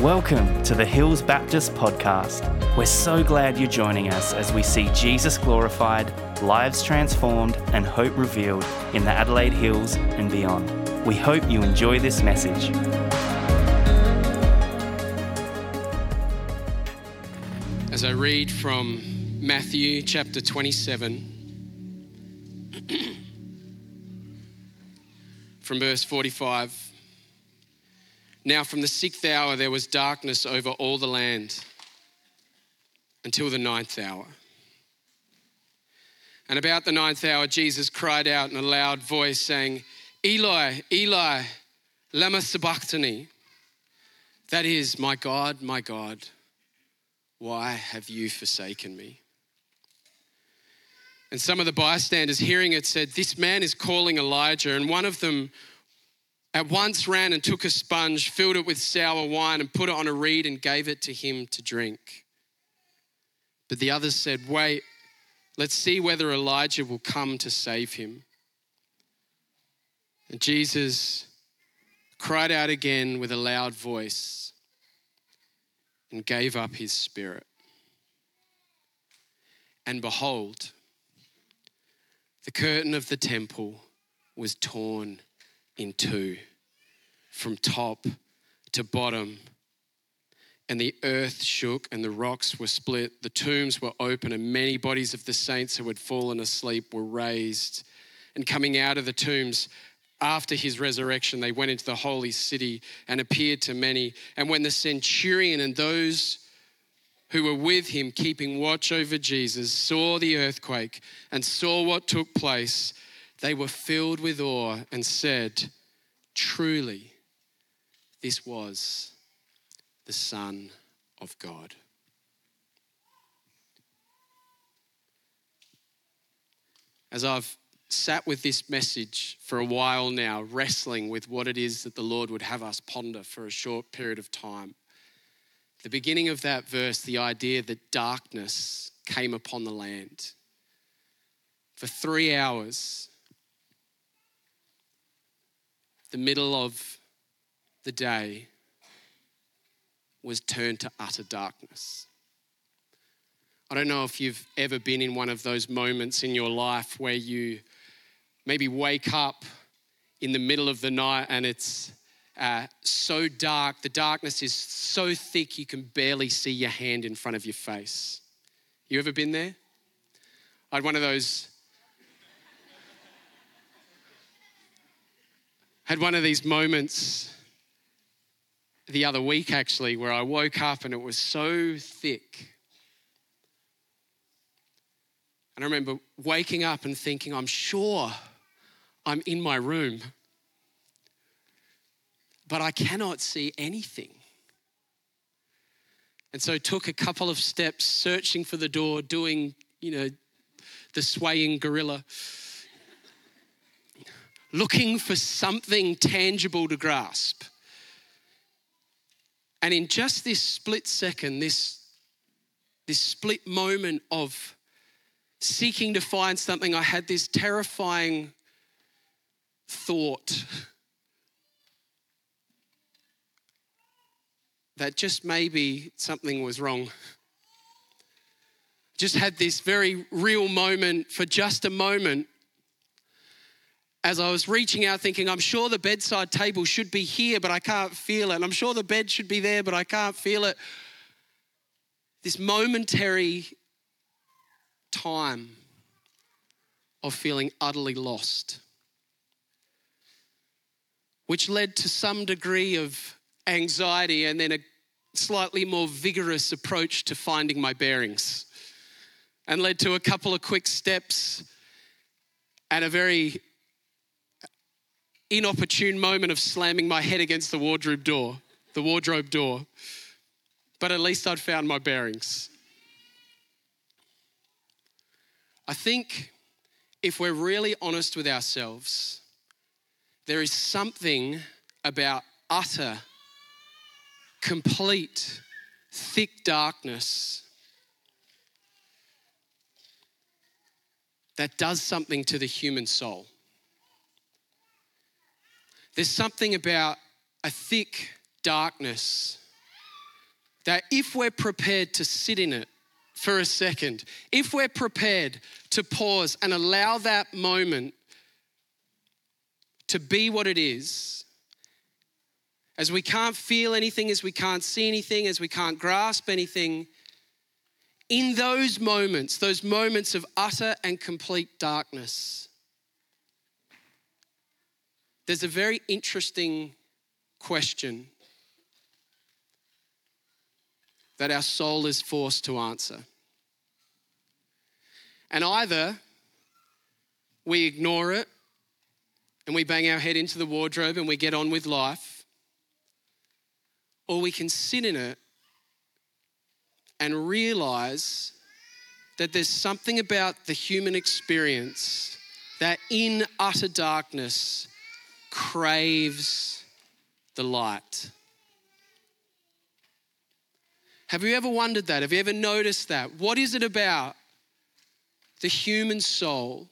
Welcome to the Hills Baptist Podcast. We're so glad you're joining us as we see Jesus glorified, lives transformed, and hope revealed in the Adelaide Hills and beyond. We hope you enjoy this message. As I read from Matthew chapter 27, from verse 45. Now, from the sixth hour, there was darkness over all the land until the ninth hour. And about the ninth hour, Jesus cried out in a loud voice, saying, Eli, Eli, lama sabachthani. That is, my God, my God, why have you forsaken me? And some of the bystanders hearing it said, This man is calling Elijah. And one of them at once ran and took a sponge, filled it with sour wine, and put it on a reed and gave it to him to drink. But the others said, Wait, let's see whether Elijah will come to save him. And Jesus cried out again with a loud voice and gave up his spirit. And behold, the curtain of the temple was torn in two from top to bottom. And the earth shook and the rocks were split. The tombs were open, and many bodies of the saints who had fallen asleep were raised. And coming out of the tombs, after his resurrection, they went into the holy city and appeared to many. And when the centurion and those who were with him, keeping watch over Jesus, saw the earthquake and saw what took place, they were filled with awe and said, Truly, this was the Son of God. As I've sat with this message for a while now, wrestling with what it is that the Lord would have us ponder for a short period of time, the beginning of that verse, the idea that darkness came upon the land. For three hours, the middle of the day was turned to utter darkness. I don't know if you've ever been in one of those moments in your life where you maybe wake up in the middle of the night and it's uh, so dark, the darkness is so thick you can barely see your hand in front of your face. You ever been there? I had one of those had one of these moments the other week actually where I woke up and it was so thick. And I remember waking up and thinking, I'm sure I'm in my room, but I cannot see anything. And so took a couple of steps searching for the door, doing, you know, the swaying gorilla looking for something tangible to grasp. And in just this split second, this, this split moment of seeking to find something, I had this terrifying thought that just maybe something was wrong. Just had this very real moment for just a moment as I was reaching out, thinking, I'm sure the bedside table should be here, but I can't feel it. And I'm sure the bed should be there, but I can't feel it. This momentary time of feeling utterly lost, which led to some degree of anxiety and then a slightly more vigorous approach to finding my bearings, and led to a couple of quick steps and a very inopportune moment of slamming my head against the wardrobe door, the wardrobe door. But at least I'd found my bearings. I think if we're really honest with ourselves, there is something about utter, complete, thick darkness that does something to the human soul. There's something about a thick darkness that if we're prepared to sit in it for a second, if we're prepared to pause and allow that moment to be what it is, as we can't feel anything, as we can't see anything, as we can't grasp anything, in those moments, those moments of utter and complete darkness, there's a very interesting question that our soul is forced to answer. And either we ignore it and we bang our head into the wardrobe and we get on with life, or we can sit in it and realize that there's something about the human experience that in utter darkness craves the light. Have you ever wondered that? Have you ever noticed that? What is it about the human soul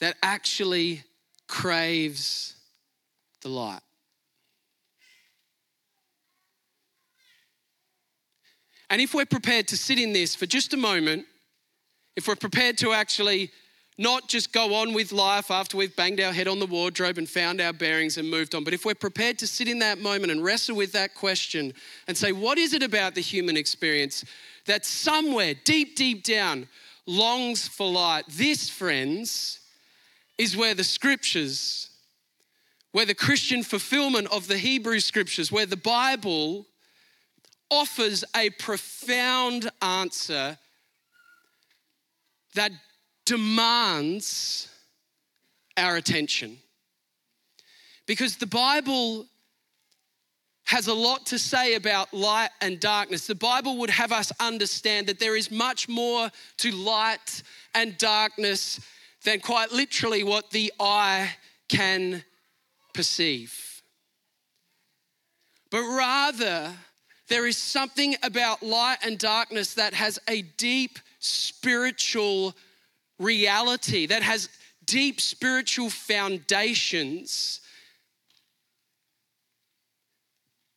that actually craves the light? And if we're prepared to sit in this for just a moment, if we're prepared to actually not just go on with life after we've banged our head on the wardrobe and found our bearings and moved on, but if we're prepared to sit in that moment and wrestle with that question and say, what is it about the human experience that somewhere deep, deep down longs for light? This, friends, is where the scriptures, where the Christian fulfillment of the Hebrew scriptures, where the Bible offers a profound answer that demands our attention. Because the Bible has a lot to say about light and darkness. The Bible would have us understand that there is much more to light and darkness than quite literally what the eye can perceive. But rather, there is something about light and darkness that has a deep spiritual reality, that has deep spiritual foundations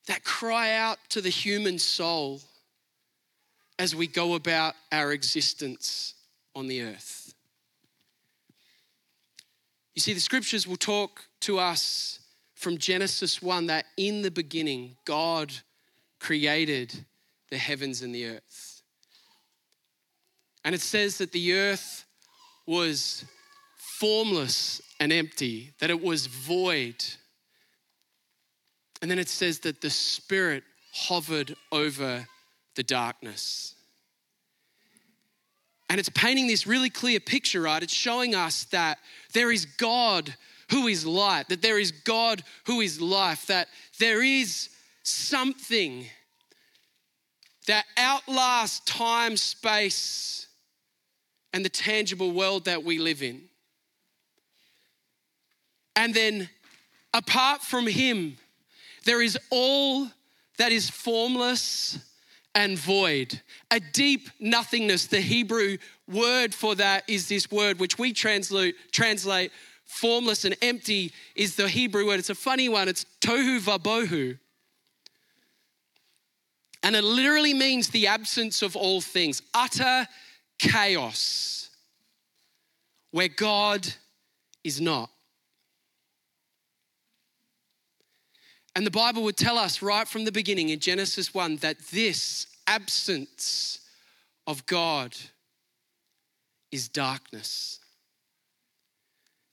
that cry out to the human soul as we go about our existence on the earth. You see, the scriptures will talk to us from Genesis 1 that in the beginning, God created the heavens and the earth. And it says that the earth was formless and empty, that it was void. And then it says that the Spirit hovered over the darkness. And it's painting this really clear picture, right? It's showing us that there is God who is light, that there is God who is life, that there is something that outlasts time, space, and the tangible world that we live in. And then, apart from Him, there is all that is formless and void, a deep nothingness. The Hebrew word for that is this word, which we translate, translate formless and empty, is the Hebrew word. It's a funny one. It's tohu vabohu. And it literally means the absence of all things, utter chaos where God is not. And the Bible would tell us right from the beginning in Genesis 1 that this absence of God is darkness.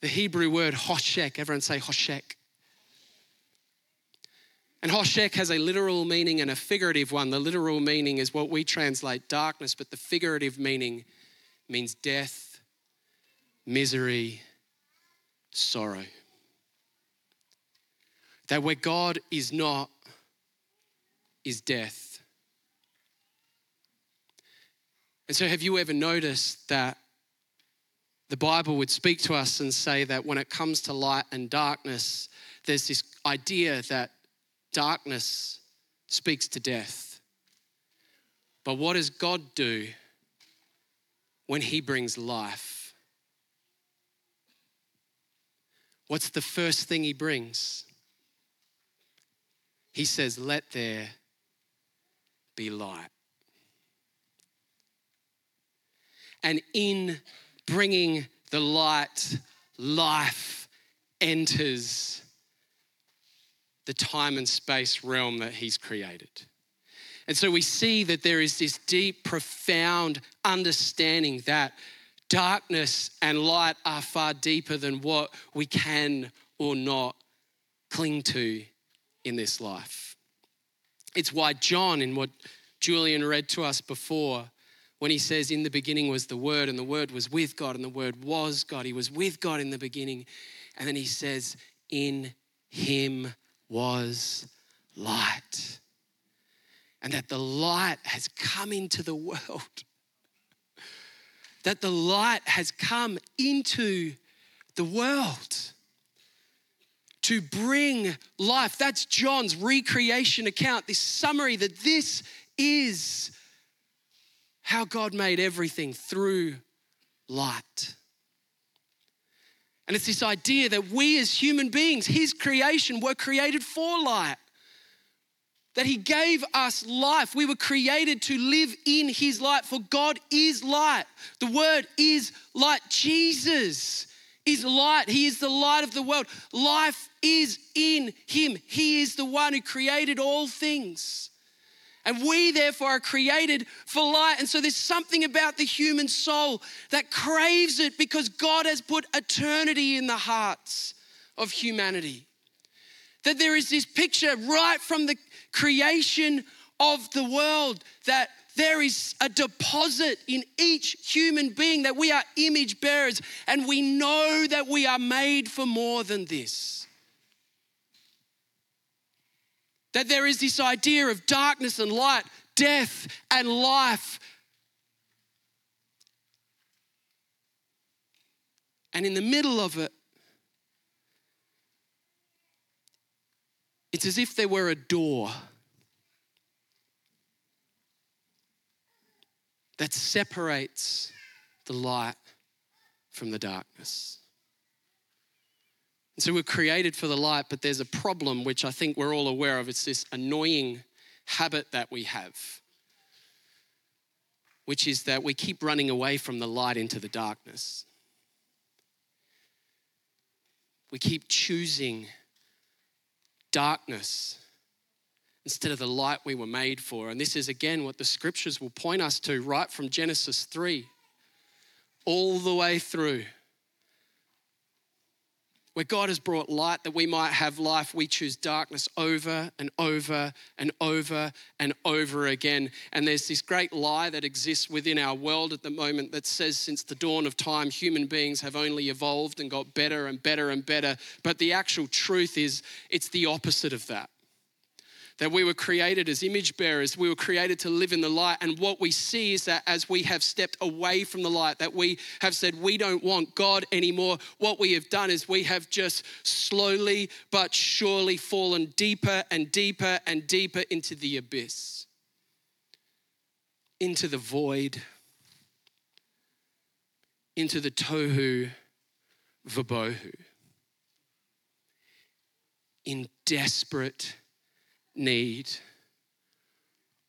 The Hebrew word hoshek, everyone say hoshek. And Hoshek has a literal meaning and a figurative one. The literal meaning is what we translate darkness, but the figurative meaning means death, misery, sorrow. That where God is not, is death. And so, have you ever noticed that the Bible would speak to us and say that when it comes to light and darkness, there's this idea that Darkness speaks to death. But what does God do when He brings life? What's the first thing He brings? He says, Let there be light. And in bringing the light, life enters the time and space realm that He's created. And so we see that there is this deep, profound understanding that darkness and light are far deeper than what we can or not cling to in this life. It's why John, in what Julian read to us before, when he says, In the beginning was the Word, and the Word was with God, and the Word was God. He was with God in the beginning. And then he says, In him was light. And that the light has come into the world. That the light has come into the world to bring life. That's John's recreation account, this summary that this is how God made everything through light. And it's this idea that we as human beings, His creation, were created for light. That He gave us life. We were created to live in His light, for God is light. The Word is light. Jesus is light. He is the light of the world. Life is in Him. He is the one who created all things. And we, therefore, are created for light. And so there's something about the human soul that craves it because God has put eternity in the hearts of humanity. That there is this picture right from the creation of the world that there is a deposit in each human being that we are image bearers and we know that we are made for more than this. That there is this idea of darkness and light, death and life. And in the middle of it, it's as if there were a door that separates the light from the darkness. So we're created for the light, but there's a problem which I think we're all aware of. It's this annoying habit that we have, which is that we keep running away from the light into the darkness. We keep choosing darkness instead of the light we were made for. And this is again what the scriptures will point us to right from Genesis 3 all the way through where God has brought light that we might have life, we choose darkness over and over and over and over again. And there's this great lie that exists within our world at the moment that says since the dawn of time, human beings have only evolved and got better and better and better. But the actual truth is, it's the opposite of that that we were created as image bearers. We were created to live in the light. And what we see is that as we have stepped away from the light, that we have said we don't want God anymore, what we have done is we have just slowly but surely fallen deeper and deeper and deeper into the abyss, into the void, into the tohu vabohu, in desperate need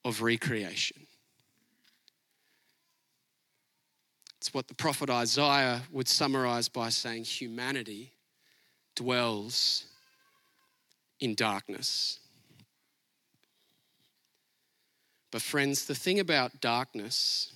of recreation. It's what the prophet Isaiah would summarize by saying humanity dwells in darkness. But, friends, the thing about darkness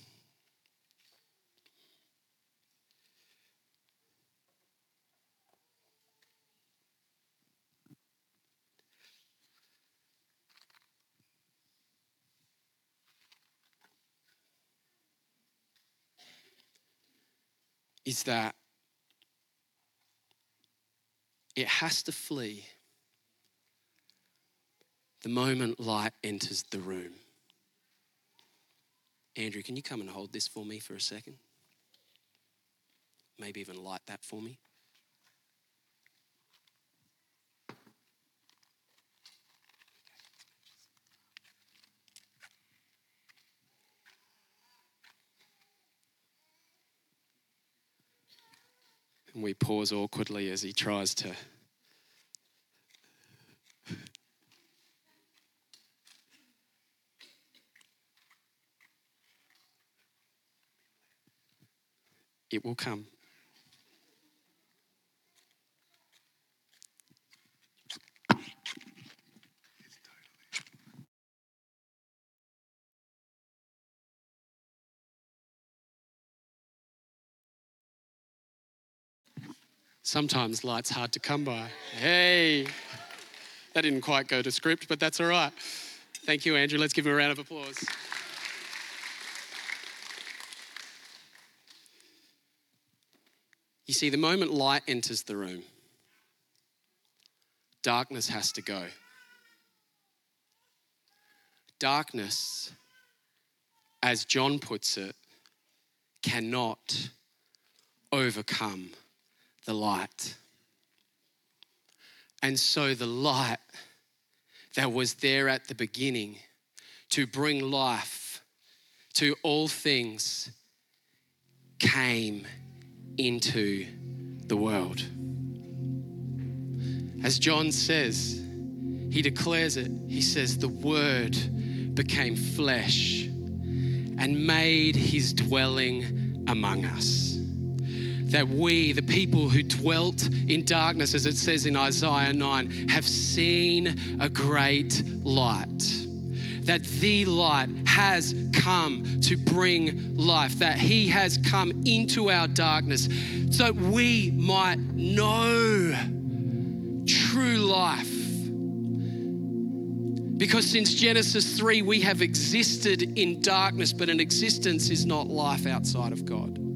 is that it has to flee the moment light enters the room. Andrew, can you come and hold this for me for a second? Maybe even light that for me. And we pause awkwardly as he tries to. It will come. Sometimes light's hard to come by. Hey, that didn't quite go to script, but that's all right. Thank you, Andrew. Let's give him a round of applause. You see, the moment light enters the room, darkness has to go. Darkness, as John puts it, cannot overcome the light. And so the light that was there at the beginning to bring life to all things came into the world. As John says, he declares it. He says, The Word became flesh and made his dwelling among us. That we, the people who dwelt in darkness, as it says in Isaiah 9, have seen a great light that the light has come to bring life, that he has come into our darkness so we might know true life. Because since Genesis 3, we have existed in darkness, but an existence is not life outside of God.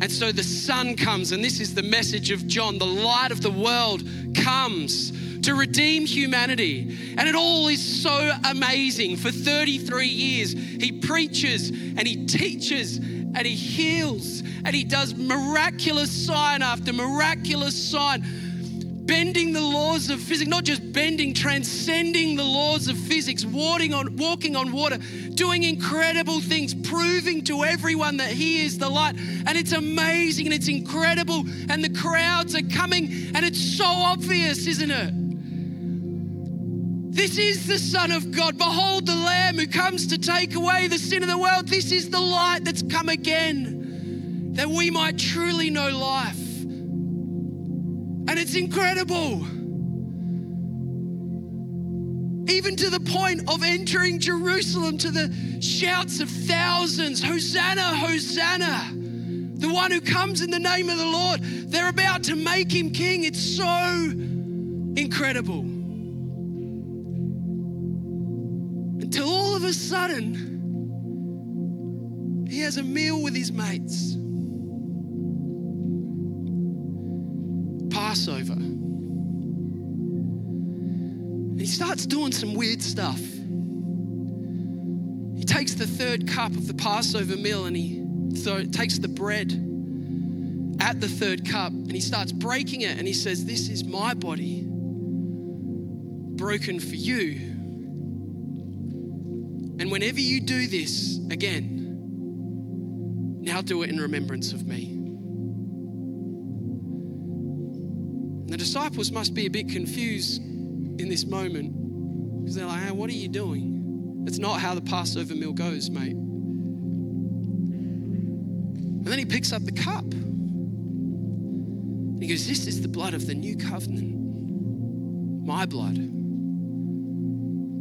And so the sun comes, and this is the message of John the light of the world comes to redeem humanity. And it all is so amazing. For 33 years, he preaches and he teaches and he heals and he does miraculous sign after miraculous sign bending the laws of physics, not just bending, transcending the laws of physics, walking on, walking on water, doing incredible things, proving to everyone that He is the light. And it's amazing and it's incredible. And the crowds are coming, and it's so obvious, isn't it? This is the Son of God. Behold the Lamb who comes to take away the sin of the world. This is the light that's come again, that we might truly know life. And it's incredible. Even to the point of entering Jerusalem to the shouts of thousands Hosanna, Hosanna. The one who comes in the name of the Lord. They're about to make him king. It's so incredible. Until all of a sudden, he has a meal with his mates. Starts doing some weird stuff. He takes the third cup of the Passover meal and he throw, takes the bread at the third cup and he starts breaking it and he says, This is my body broken for you. And whenever you do this again, now do it in remembrance of me. And the disciples must be a bit confused in this moment because they're like, hey, what are you doing? It's not how the Passover meal goes, mate. And then he picks up the cup. And he goes, This is the blood of the new covenant, my blood,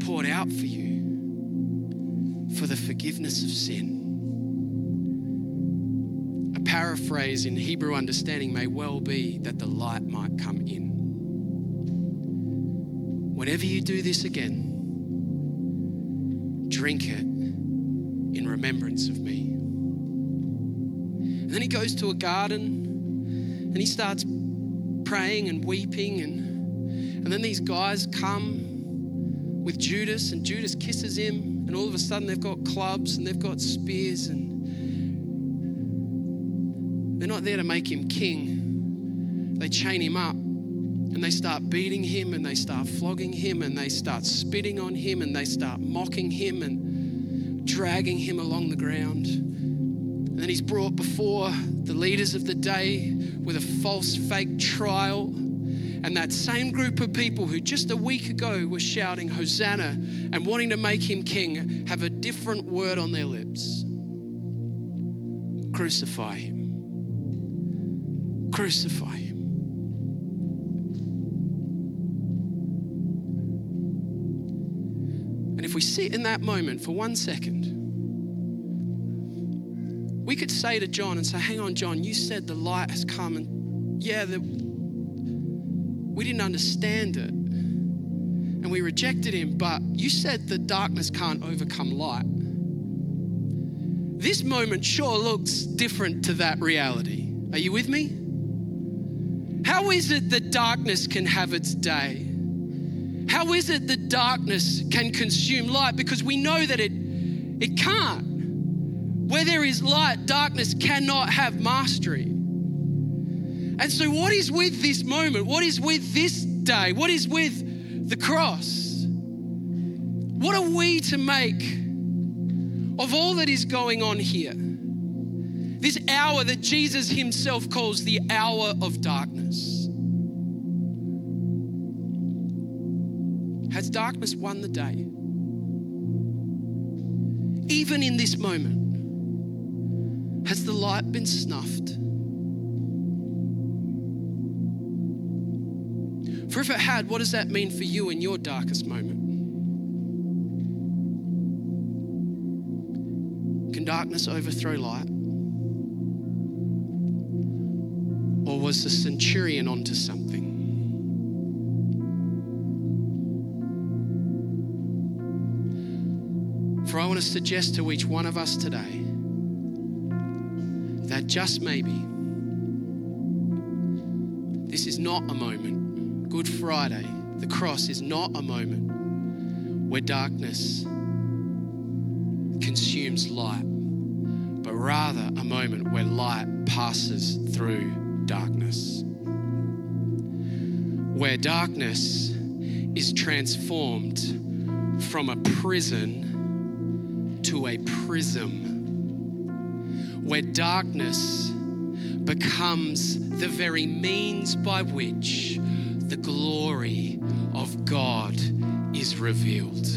poured out for you for the forgiveness of sin. A paraphrase in Hebrew understanding may well be that the light might come in. Whenever you do this again, drink it in remembrance of me. And then he goes to a garden and he starts praying and weeping and and then these guys come with Judas and Judas kisses him and all of a sudden they've got clubs and they've got spears and they're not there to make him king. They chain him up and they start beating him and they start flogging him and they start spitting on him and they start mocking him and dragging him along the ground. And then he's brought before the leaders of the day with a false, fake trial. And that same group of people who just a week ago were shouting Hosanna and wanting to make him king have a different word on their lips Crucify him. Crucify him. We sit in that moment for one second, we could say to John and say, Hang on, John, you said the light has come, and yeah, the, we didn't understand it and we rejected him, but you said that darkness can't overcome light. This moment sure looks different to that reality. Are you with me? How is it that darkness can have its day? How is it that darkness can consume light? Because we know that it, it can't. Where there is light, darkness cannot have mastery. And so, what is with this moment? What is with this day? What is with the cross? What are we to make of all that is going on here? This hour that Jesus himself calls the hour of darkness. Darkness won the day? Even in this moment, has the light been snuffed? For if it had, what does that mean for you in your darkest moment? Can darkness overthrow light? Or was the centurion onto something? To suggest to each one of us today that just maybe this is not a moment. Good Friday, the cross is not a moment where darkness consumes light, but rather a moment where light passes through darkness. Where darkness is transformed from a prison to a prism. Where darkness becomes the very means by which the glory of God is revealed.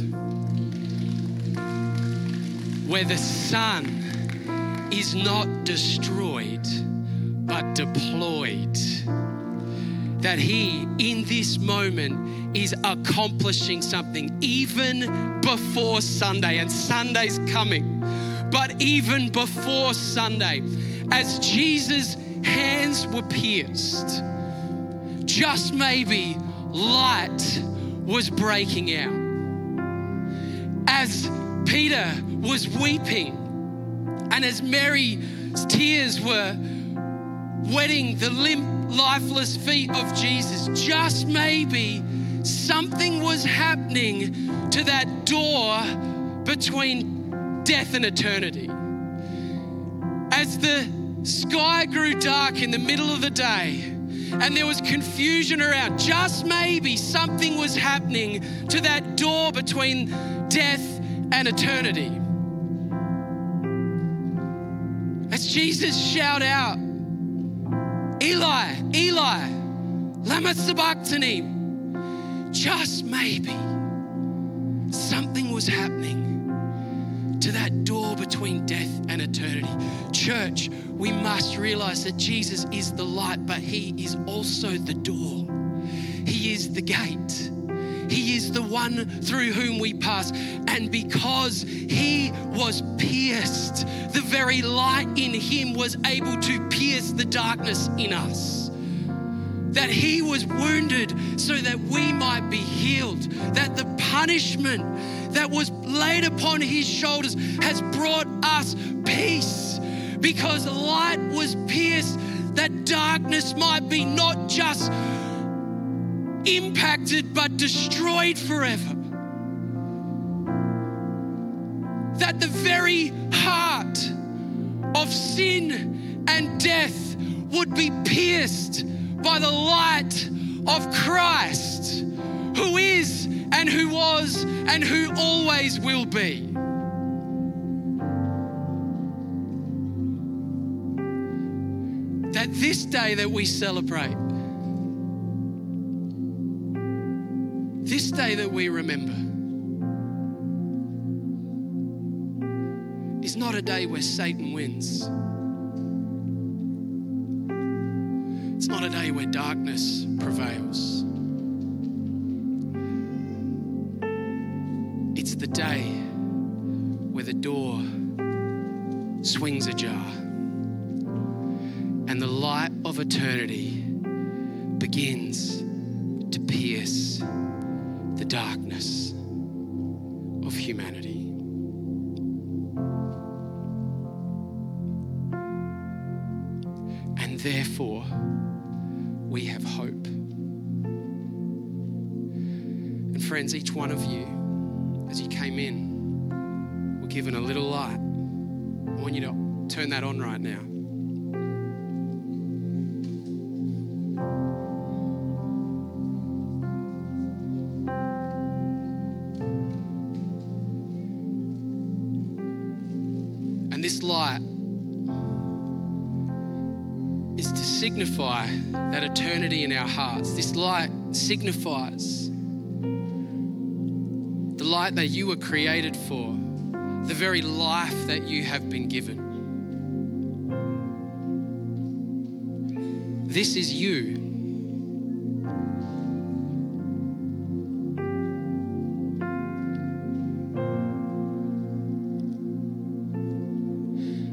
Where the sun is not destroyed, but deployed. That he, in this moment, is accomplishing something even before Sunday, and Sunday's coming. But even before Sunday, as Jesus' hands were pierced, just maybe light was breaking out. As Peter was weeping, and as Mary's tears were wetting the limp, lifeless feet of Jesus, just maybe something was happening to that door between death and eternity. As the sky grew dark in the middle of the day, and there was confusion around. Just maybe something was happening to that door between death and eternity. As Jesus shout out, Eli, Eli, lama sabachthani. Just maybe something was happening to that door between death and eternity. Church, we must realize that Jesus is the light, but He is also the door. He is the gate. He is the one through whom we pass. And because He was pierced, the very light in Him was able to pierce the darkness in us. That He was wounded so that we might be healed. That the punishment that was laid upon His shoulders has brought us peace because light was pierced, that darkness might be not just impacted but destroyed forever. That the very heart of sin and death would be pierced by the light of Christ, who is and who was and who always will be. that this day that we celebrate, day that we remember, is not a day where Satan wins, It's not a day where darkness prevails. It's the day where the door swings ajar and the light of eternity begins to pierce the darkness of humanity. And therefore, we have hope. And friends, each one of you, as you came in, were given a little light. I want you to turn that on right now. Signify that eternity in our hearts. This light signifies the light that you were created for, the very life that you have been given. This is you.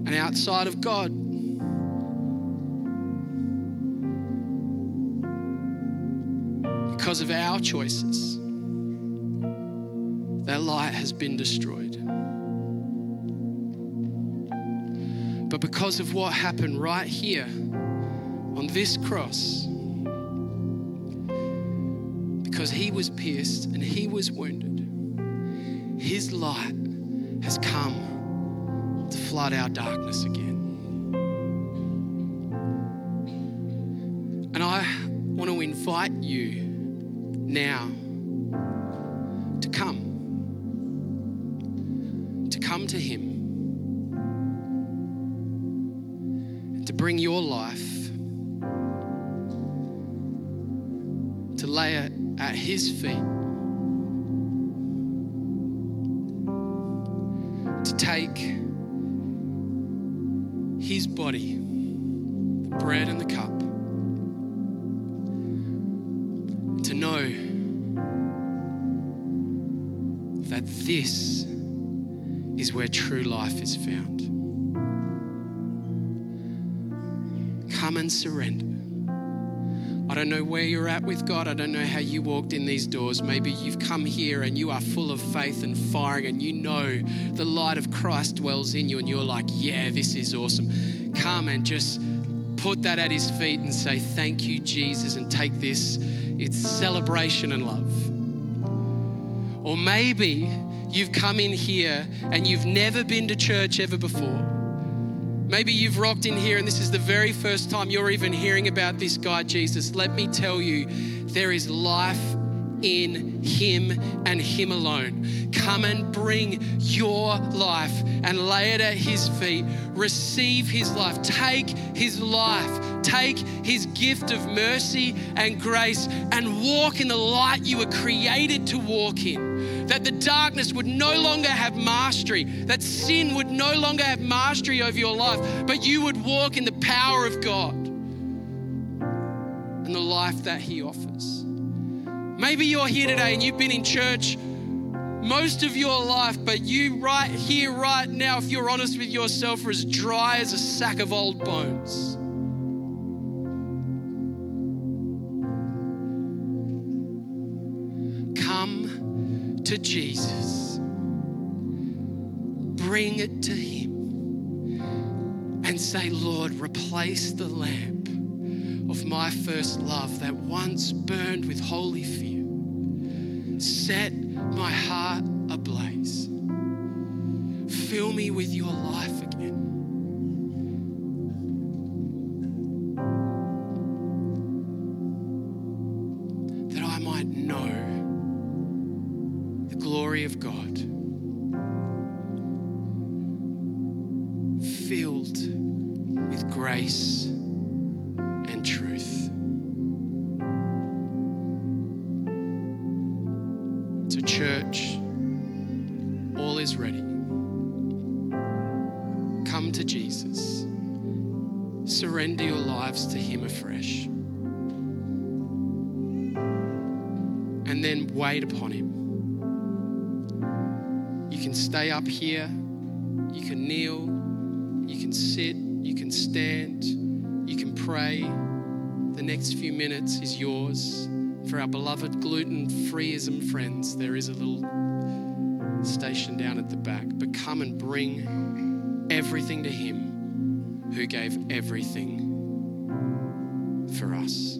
And outside of God, because of our choices, that light has been destroyed. But because of what happened right here on this cross, because he was pierced and he was wounded, his light has come to flood our darkness again. And I want to invite you now to come. To come to Him. And to bring your life. To lay it at His feet. To take His body, the bread and the cup. This is where true life is found. Come and surrender. I don't know where you're at with God. I don't know how you walked in these doors. Maybe you've come here and you are full of faith and firing, and you know the light of Christ dwells in you, and you're like, yeah, this is awesome. Come and just put that at His feet and say, Thank you, Jesus, and take this. It's celebration and love. Or maybe you've come in here and you've never been to church ever before. Maybe you've rocked in here and this is the very first time you're even hearing about this guy, Jesus. Let me tell you, there is life in Him and Him alone. Come and bring your life and lay it at His feet. Receive His life. Take His life. Take His gift of mercy and grace and walk in the light you were created to walk in. That the darkness would no longer have mastery, that sin would no longer have mastery over your life, but you would walk in the power of God and the life that He offers. Maybe you're here today and you've been in church most of your life, but you right here, right now, if you're honest with yourself, are as dry as a sack of old bones. To Jesus, bring it to Him, and say, Lord, replace the lamp of my first love that once burned with holy fear. Set my heart ablaze. Fill me with your life again. Upon Him. You can stay up here, you can kneel, you can sit, you can stand, you can pray. The next few minutes is yours. For our beloved gluten freeism friends, there is a little station down at the back. But come and bring everything to Him who gave everything for us.